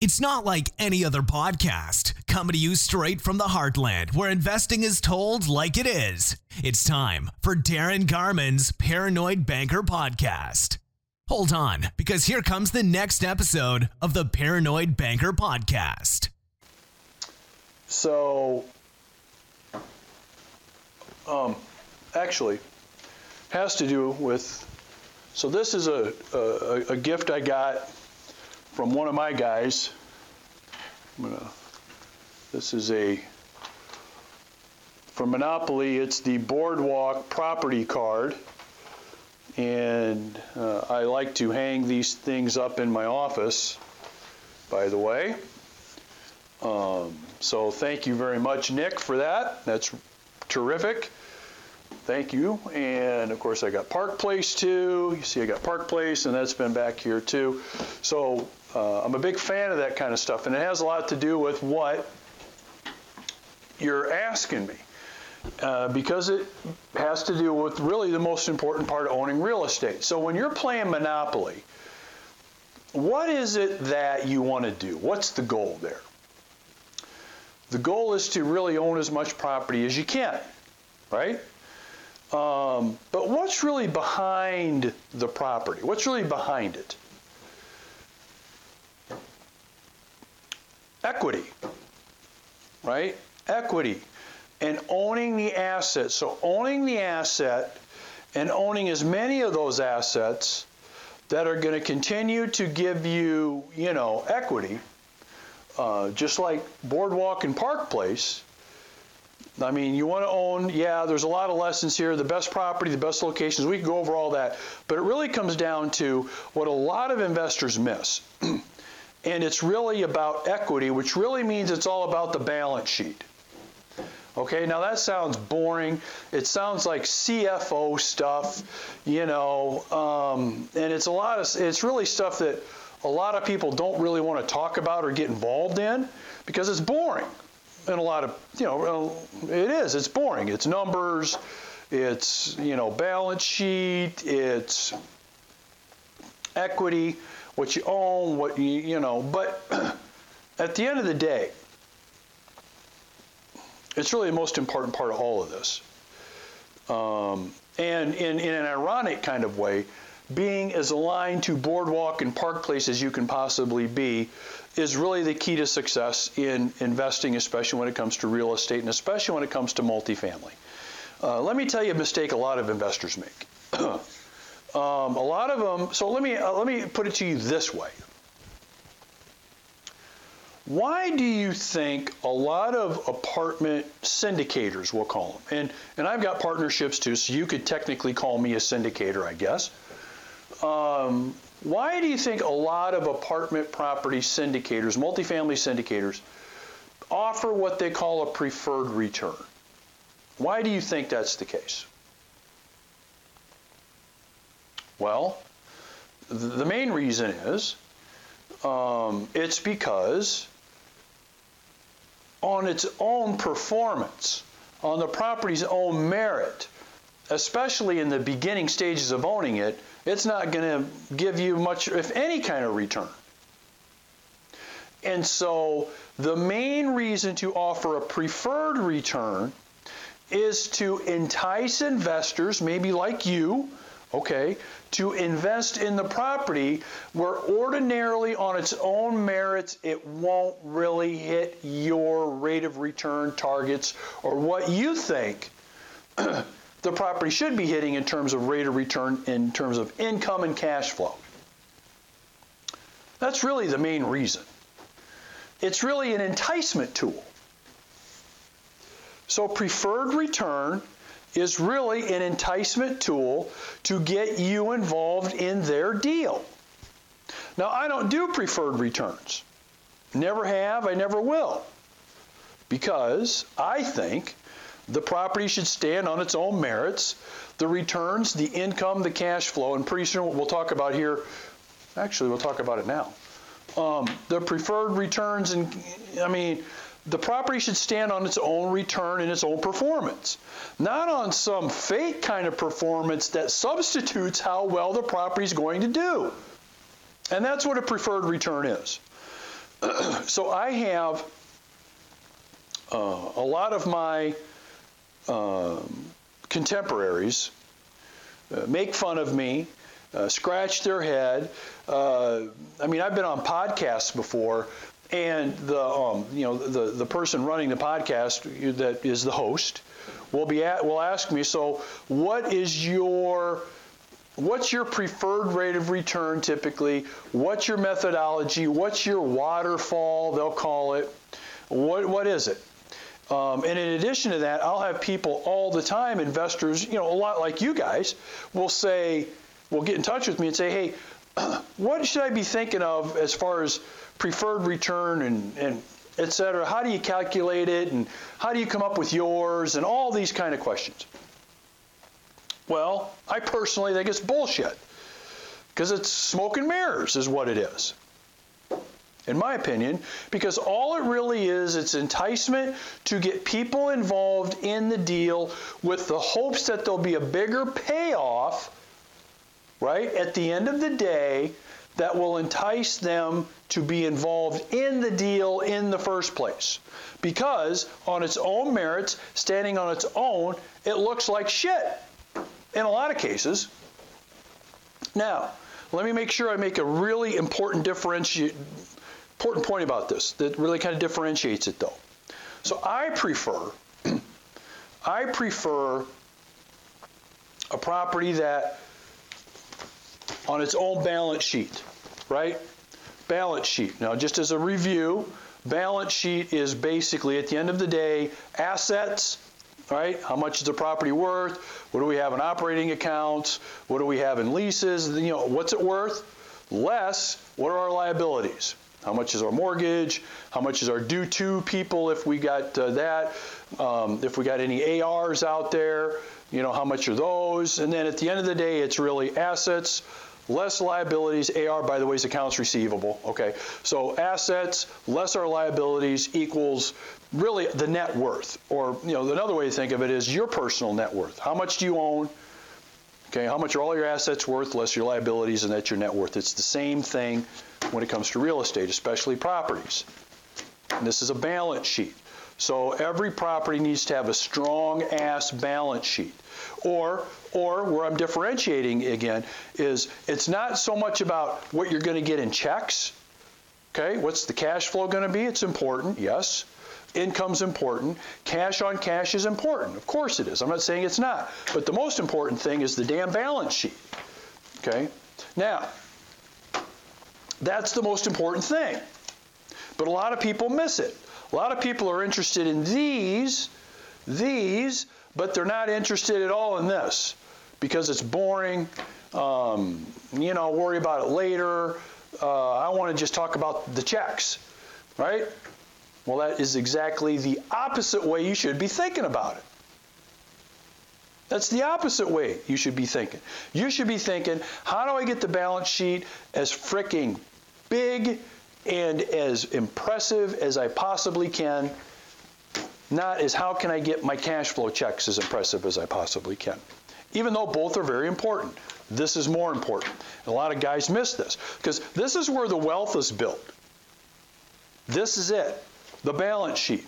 It's not like any other podcast, coming to you straight from the heartland where investing is told like it is. It's time for Darin Garman's Paranoid Banker Podcast. Hold on, because here comes the next episode of the Paranoid Banker Podcast. So, um, actually, has to do with. So this is a, a, a gift I got from one of my guys. Gonna, this is a for Monopoly. It's the Boardwalk property card, and uh, I like to hang these things up in my office. By the way, um, so thank you very much, Nick, for that. That's terrific. Thank you. And of course, I got Park Place too. You see, I got Park Place, and that's been back here too. So uh, I'm a big fan of that kind of stuff, and it has a lot to do with what you're asking me. Uh, because it has to do with really the most important part of owning real estate. So when you're playing Monopoly, what is it that you want to do? What's the goal there? The goal is to really own as much property as you can, right? Um, but what's really behind the property? What's really behind it? Equity, right? Equity and owning the asset. So owning the asset and owning as many of those assets that are going to continue to give you, you know, equity, uh, just like Boardwalk and Park Place. I mean, you want to own, yeah, there's a lot of lessons here, the best property, the best locations, we can go over all that. But it really comes down to what a lot of investors miss. and it's really about equity, which really means it's all about the balance sheet. Okay, now that sounds boring. It sounds like CFO stuff, you know, um, and it's a lot of, it's really stuff that a lot of people don't really want to talk about or get involved in because it's boring. And a lot of, you know, it is, it's boring. It's numbers, it's, you know, balance sheet, it's equity, what you own, what you, you know, but at the end of the day, it's really the most important part of all of this. Um, and in, in an ironic kind of way, being as aligned to boardwalk and park place as you can possibly be is really the key to success in investing, especially when it comes to real estate and especially when it comes to multifamily. Uh, let me tell you a mistake a lot of investors make. um, a lot of them. So let me uh, let me put it to you this way. Why do you think a lot of apartment syndicators, we'll call them, and, and I've got partnerships too, so you could technically call me a syndicator, I guess. Um, why do you think a lot of apartment property syndicators, multifamily syndicators, offer what they call a preferred return? Why do you think that's the case? Well, the main reason is um, it's because on its own performance, on the property's own merit, especially in the beginning stages of owning it, it's not going to give you much, if any kind of return. And so the main reason to offer a preferred return is to entice investors, maybe like you, okay, to invest in the property where ordinarily on its own merits it won't really hit your rate of return targets or what you think the property should be hitting in terms of rate of return in terms of income and cash flow. That's really the main reason. It's really an enticement tool. So preferred return is really an enticement tool to get you involved in their deal. Now, I don't do preferred returns. Never have, I never will. Because I think the property should stand on its own merits. The returns, the income, the cash flow, and pretty soon we'll talk about here, actually, we'll talk about it now. Um, the preferred returns, and I mean, the property should stand on its own return and its own performance, not on some fake kind of performance that substitutes how well the property is going to do. And that's what a preferred return is. so I have uh, a lot of my um, contemporaries uh, make fun of me, uh, scratch their head. Uh, I mean, I've been on podcasts before, and the um, you know the the person running the podcast that is the host will be at, will ask me, so what is your What's your preferred rate of return typically? What's your methodology? What's your waterfall, they'll call it? What, what is it? Um, and in addition to that, I'll have people all the time, investors, you know, a lot like you guys, will say, will get in touch with me and say, hey, what should I be thinking of as far as preferred return and, and et cetera? How do you calculate it? And how do you come up with yours? And all these kind of questions. Well, I personally think it's bullshit because it's smoke and mirrors, is what it is in my opinion, because all it really is, it's enticement to get people involved in the deal with the hopes that there'll be a bigger payoff, right, at the end of the day that will entice them to be involved in the deal in the first place. Because on its own merits, standing on its own, it looks like shit in a lot of cases. Now, let me make sure I make a really important differentiate important point about this that really kind of differentiates it though. So I prefer, I prefer a property that on its own balance sheet, right? Balance sheet. Now, just as a review, balance sheet is basically at the end of the day assets, right? How much is the property worth? What do we have in operating accounts? What do we have in leases? You know, what's it worth? Less, what are our liabilities? How much is our mortgage? How much is our due to people if we got uh, that? Um, if we got any ARs out there, you know, how much are those? And then at the end of the day, it's really assets, less liabilities. AR, by the way, is accounts receivable. Okay, so assets less our liabilities equals really the net worth. Or, you know, another way to think of it is your personal net worth. How much do you own? Okay, how much are all your assets worth less your liabilities, and that's your net worth. It's the same thing when it comes to real estate, especially properties. And this is a balance sheet. So every property needs to have a strong ass balance sheet. Or, or where I'm differentiating again is it's not so much about what you're going to get in checks. Okay, what's the cash flow going to be? It's important, yes. Income's important. Cash on cash is important. Of course it is. I'm not saying it's not. But the most important thing is the damn balance sheet. Okay? Now, that's the most important thing. But a lot of people miss it. A lot of people are interested in these, these, but they're not interested at all in this because it's boring. Um, you know, worry about it later. Uh, I want to just talk about the checks, right? Well, that is exactly the opposite way you should be thinking about it. That's the opposite way you should be thinking. You should be thinking, how do I get the balance sheet as freaking big and as impressive as I possibly can, not as how can I get my cash flow checks as impressive as I possibly can. Even though both are very important, this is more important. And a lot of guys miss this because this is where the wealth is built. This is it, the balance sheet.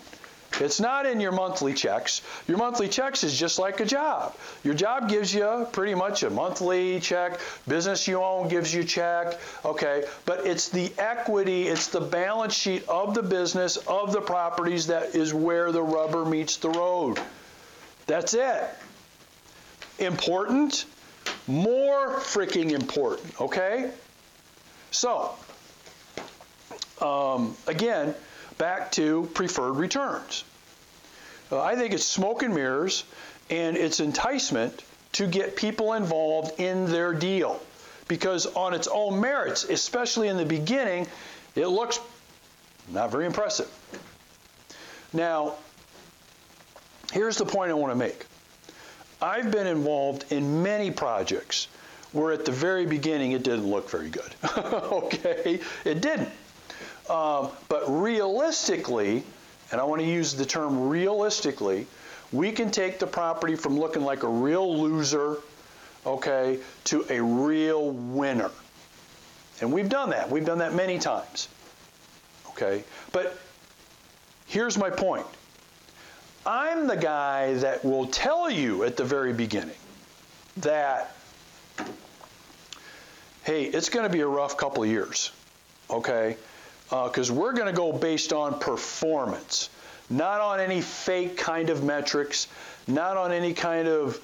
It's not in your monthly checks. Your monthly checks is just like a job. Your job gives you pretty much a monthly check. Business you own gives you check. Okay, but it's the equity, it's the balance sheet of the business, of the properties that is where the rubber meets the road. That's it. Important? More freaking important, okay? So, um, again, back to preferred returns. Uh, I think it's smoke and mirrors and it's enticement to get people involved in their deal. Because on its own merits, especially in the beginning, it looks not very impressive. Now, here's the point I want to make. I've been involved in many projects where at the very beginning it didn't look very good. okay? It didn't. Um, but realistically, and I want to use the term realistically, we can take the property from looking like a real loser, okay, to a real winner. And we've done that. We've done that many times. Okay? But here's my point I'm the guy that will tell you at the very beginning that, hey, it's going to be a rough couple of years. Okay? Because uh, we're going to go based on performance, not on any fake kind of metrics, not on any kind of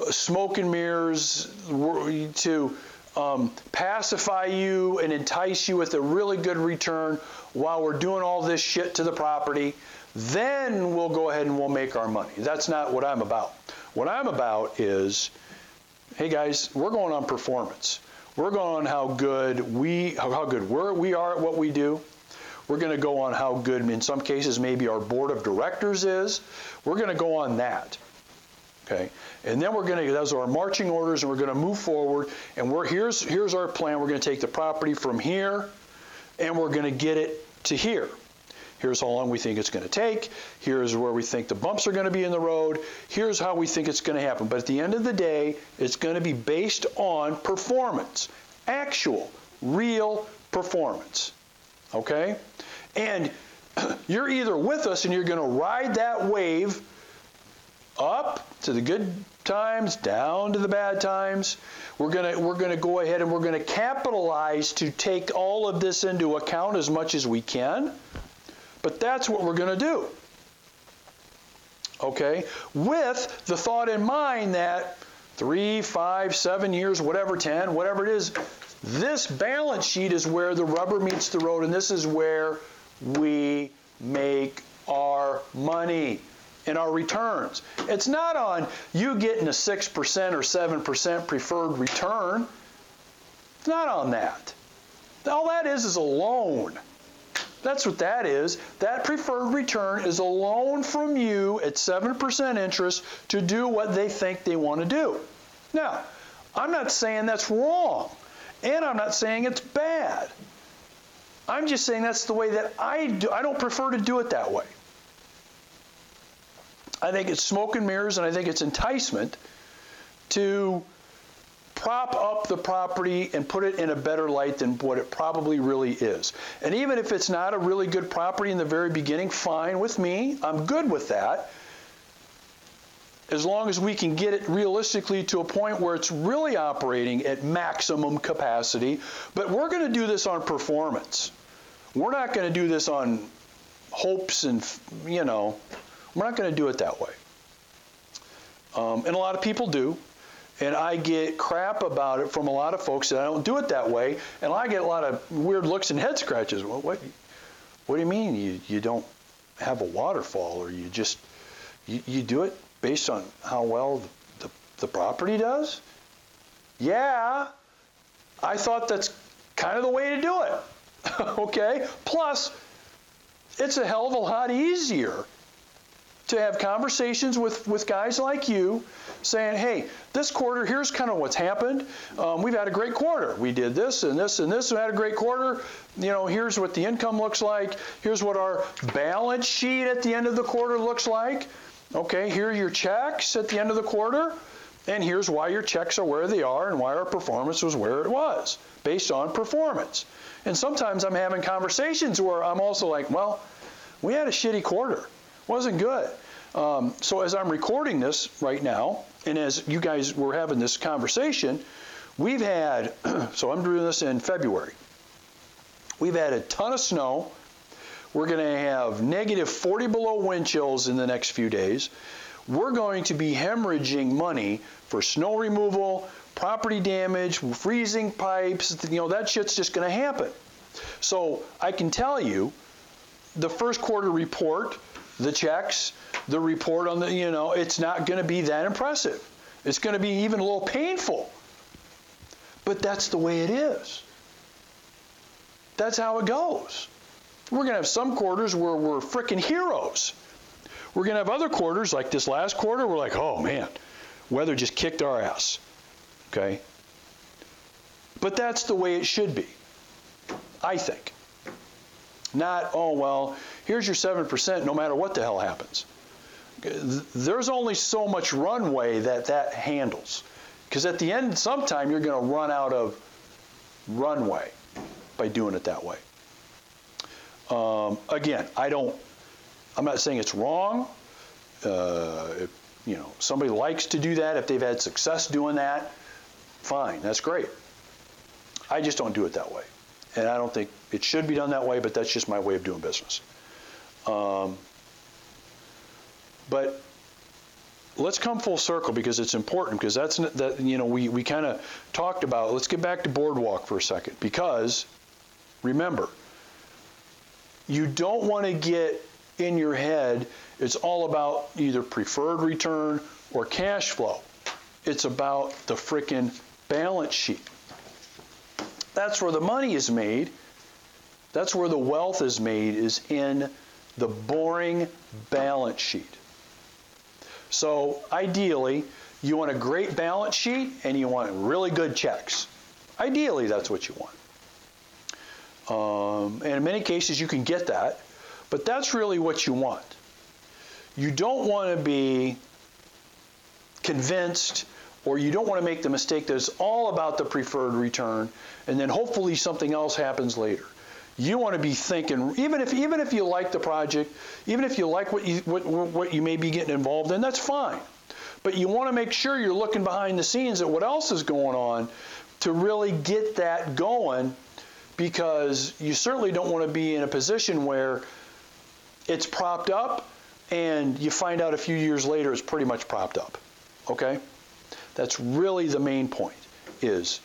uh, smoke and mirrors to um, pacify you and entice you with a really good return while we're doing all this shit to the property. Then we'll go ahead and we'll make our money. That's not what I'm about. What I'm about is, hey guys, we're going on performance. We're going on how good we how good we're, we are at what we do. We're going to go on how good, in some cases, maybe our board of directors is. We're going to go on that. Okay, and then we're going to those are our marching orders, and we're going to move forward. And we're here's here's our plan. We're going to take the property from here, and we're going to get it to here. Here's how long we think it's going to take. Here's where we think the bumps are going to be in the road. Here's how we think it's going to happen. But at the end of the day, it's going to be based on performance, actual, real performance. Okay? And you're either with us and you're going to ride that wave up to the good times, down to the bad times. We're going to we're going to go ahead and we're going to capitalize to take all of this into account as much as we can. But that's what we're going to do. Okay? With the thought in mind that three, five, seven years, whatever, 10, whatever it is, this balance sheet is where the rubber meets the road, and this is where we make our money and our returns. It's not on you getting a 6% or 7% preferred return. It's not on that. All that is is a loan. That's what that is. That preferred return is a loan from you at 7% interest to do what they think they want to do. Now, I'm not saying that's wrong, and I'm not saying it's bad. I'm just saying that's the way that I do. I don't prefer to do it that way. I think it's smoke and mirrors, and I think it's enticement to prop up the property and put it in a better light than what it probably really is. And even if it's not a really good property in the very beginning, fine with me. I'm good with that. As long as we can get it realistically to a point where it's really operating at maximum capacity. But we're going to do this on performance. We're not going to do this on hopes and, you know, we're not going to do it that way. Um, and a lot of people do. And I get crap about it from a lot of folks that I don't do it that way. And I get a lot of weird looks and head scratches. Well, what, what do you mean you, you don't have a waterfall or you just, you, you do it based on how well the, the, the property does? Yeah, I thought that's kind of the way to do it. okay? Plus, it's a hell of a lot easier to have conversations with, with guys like you saying, hey, this quarter, here's kind of what's happened. Um, we've had a great quarter. We did this and this and this. We had a great quarter. You know, here's what the income looks like. Here's what our balance sheet at the end of the quarter looks like. Okay, here are your checks at the end of the quarter. And here's why your checks are where they are and why our performance was where it was, based on performance. And sometimes I'm having conversations where I'm also like, well, we had a shitty quarter wasn't good. Um, so as I'm recording this right now, and as you guys were having this conversation, we've had, so I'm doing this in February. We've had a ton of snow. We're going to have negative 40 below wind chills in the next few days. We're going to be hemorrhaging money for snow removal, property damage, freezing pipes. You know, that shit's just going to happen. So I can tell you the first quarter report the checks, the report on the, you know, it's not going to be that impressive. It's going to be even a little painful. But that's the way it is. That's how it goes. We're going to have some quarters where we're freaking heroes. We're going to have other quarters, like this last quarter, we're like, oh man, weather just kicked our ass. Okay? But that's the way it should be, I think. Not, oh, well, here's your 7% no matter what the hell happens. There's only so much runway that that handles. Because at the end, sometime you're going to run out of runway by doing it that way. Um, again, I don't. I'm not saying it's wrong. Uh, if, you know, somebody likes to do that. If they've had success doing that, fine, that's great. I just don't do it that way, and I don't think it should be done that way. But that's just my way of doing business. Um, but let's come full circle because it's important because that's that you know we, we kind of talked about let's get back to boardwalk for a second because remember you don't want to get in your head it's all about either preferred return or cash flow it's about the frickin' balance sheet that's where the money is made that's where the wealth is made is in the boring balance sheet so ideally, you want a great balance sheet and you want really good checks. Ideally, that's what you want. Um, and in many cases, you can get that, but that's really what you want. You don't want to be convinced or you don't want to make the mistake that it's all about the preferred return and then hopefully something else happens later. You want to be thinking, even if even if you like the project, even if you like what you what, what you may be getting involved in, that's fine. But you want to make sure you're looking behind the scenes at what else is going on to really get that going because you certainly don't want to be in a position where it's propped up and you find out a few years later it's pretty much propped up. Okay? That's really the main point is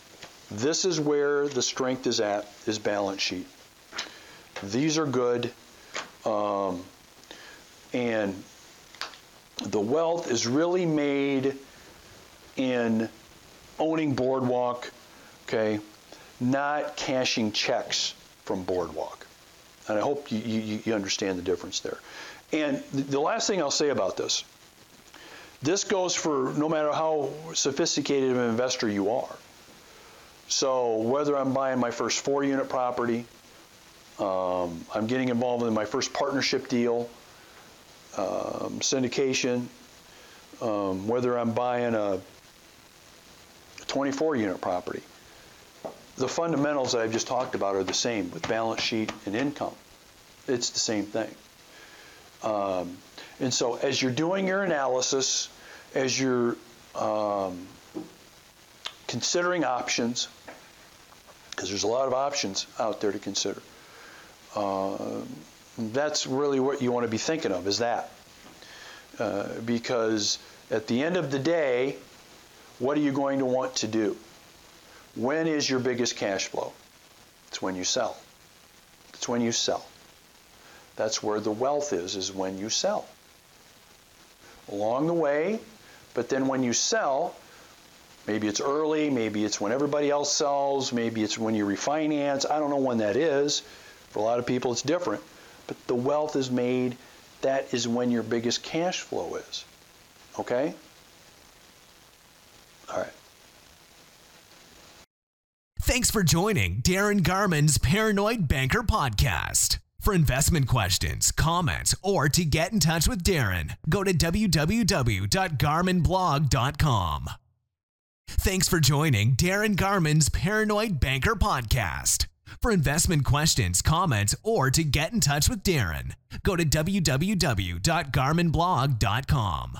this is where the strength is at is balance sheet. These are good. Um, and the wealth is really made in owning Boardwalk, okay, not cashing checks from Boardwalk. And I hope you, you, you understand the difference there. And the last thing I'll say about this this goes for no matter how sophisticated of an investor you are. So whether I'm buying my first four unit property, um, I'm getting involved in my first partnership deal, um, syndication, um, whether I'm buying a 24 unit property. The fundamentals that I've just talked about are the same with balance sheet and income. It's the same thing. Um, and so as you're doing your analysis, as you're um, considering options, because there's a lot of options out there to consider. Uh, that's really what you want to be thinking of is that. Uh, because at the end of the day, what are you going to want to do? When is your biggest cash flow? It's when you sell. It's when you sell. That's where the wealth is, is when you sell. Along the way, but then when you sell, maybe it's early, maybe it's when everybody else sells, maybe it's when you refinance. I don't know when that is. For a lot of people, it's different. But the wealth is made, that is when your biggest cash flow is. Okay? All right. Thanks for joining Darin Garman's Paranoid Banker Podcast. For investment questions, comments, or to get in touch with Darin, go to www.garmanblog.com. Thanks for joining Darin Garman's Paranoid Banker Podcast. For investment questions, comments, or to get in touch with Darin, go to www.garmanblog.com.